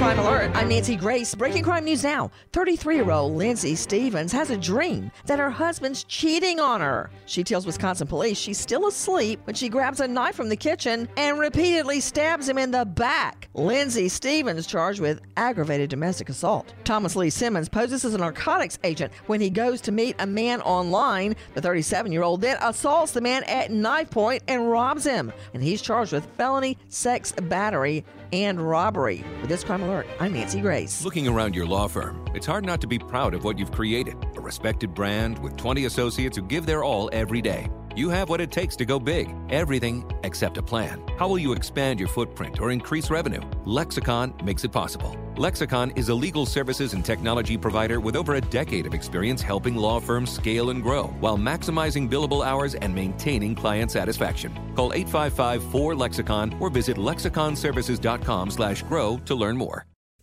Crime Alert. I'm Nancy Grace. Breaking crime news now. 33 year old Lindsay Stevens has a dream that her husband's cheating on her. She tells Wisconsin police she's still asleep when she grabs a knife from the kitchen and repeatedly stabs him in the back. Lindsay Stevens charged with aggravated domestic assault. Thomas Lee Simmons poses as a narcotics agent when he goes to meet a man online. The 37 year old then assaults the man at knife point and robs him. And he's charged with felony sex battery and robbery. With this crime alert, I'm Nancy Grace. Looking around your law firm, it's hard not to be proud of what you've created a respected brand with 20 associates who give their all every day. You have what it takes to go big. Everything except a plan. How will you expand your footprint or increase revenue? Lexicon makes it possible. Lexicon is a legal services and technology provider with over a decade of experience helping law firms scale and grow while maximizing billable hours and maintaining client satisfaction. Call 855-4-LEXICON or visit lexiconservices.com slash grow to learn more.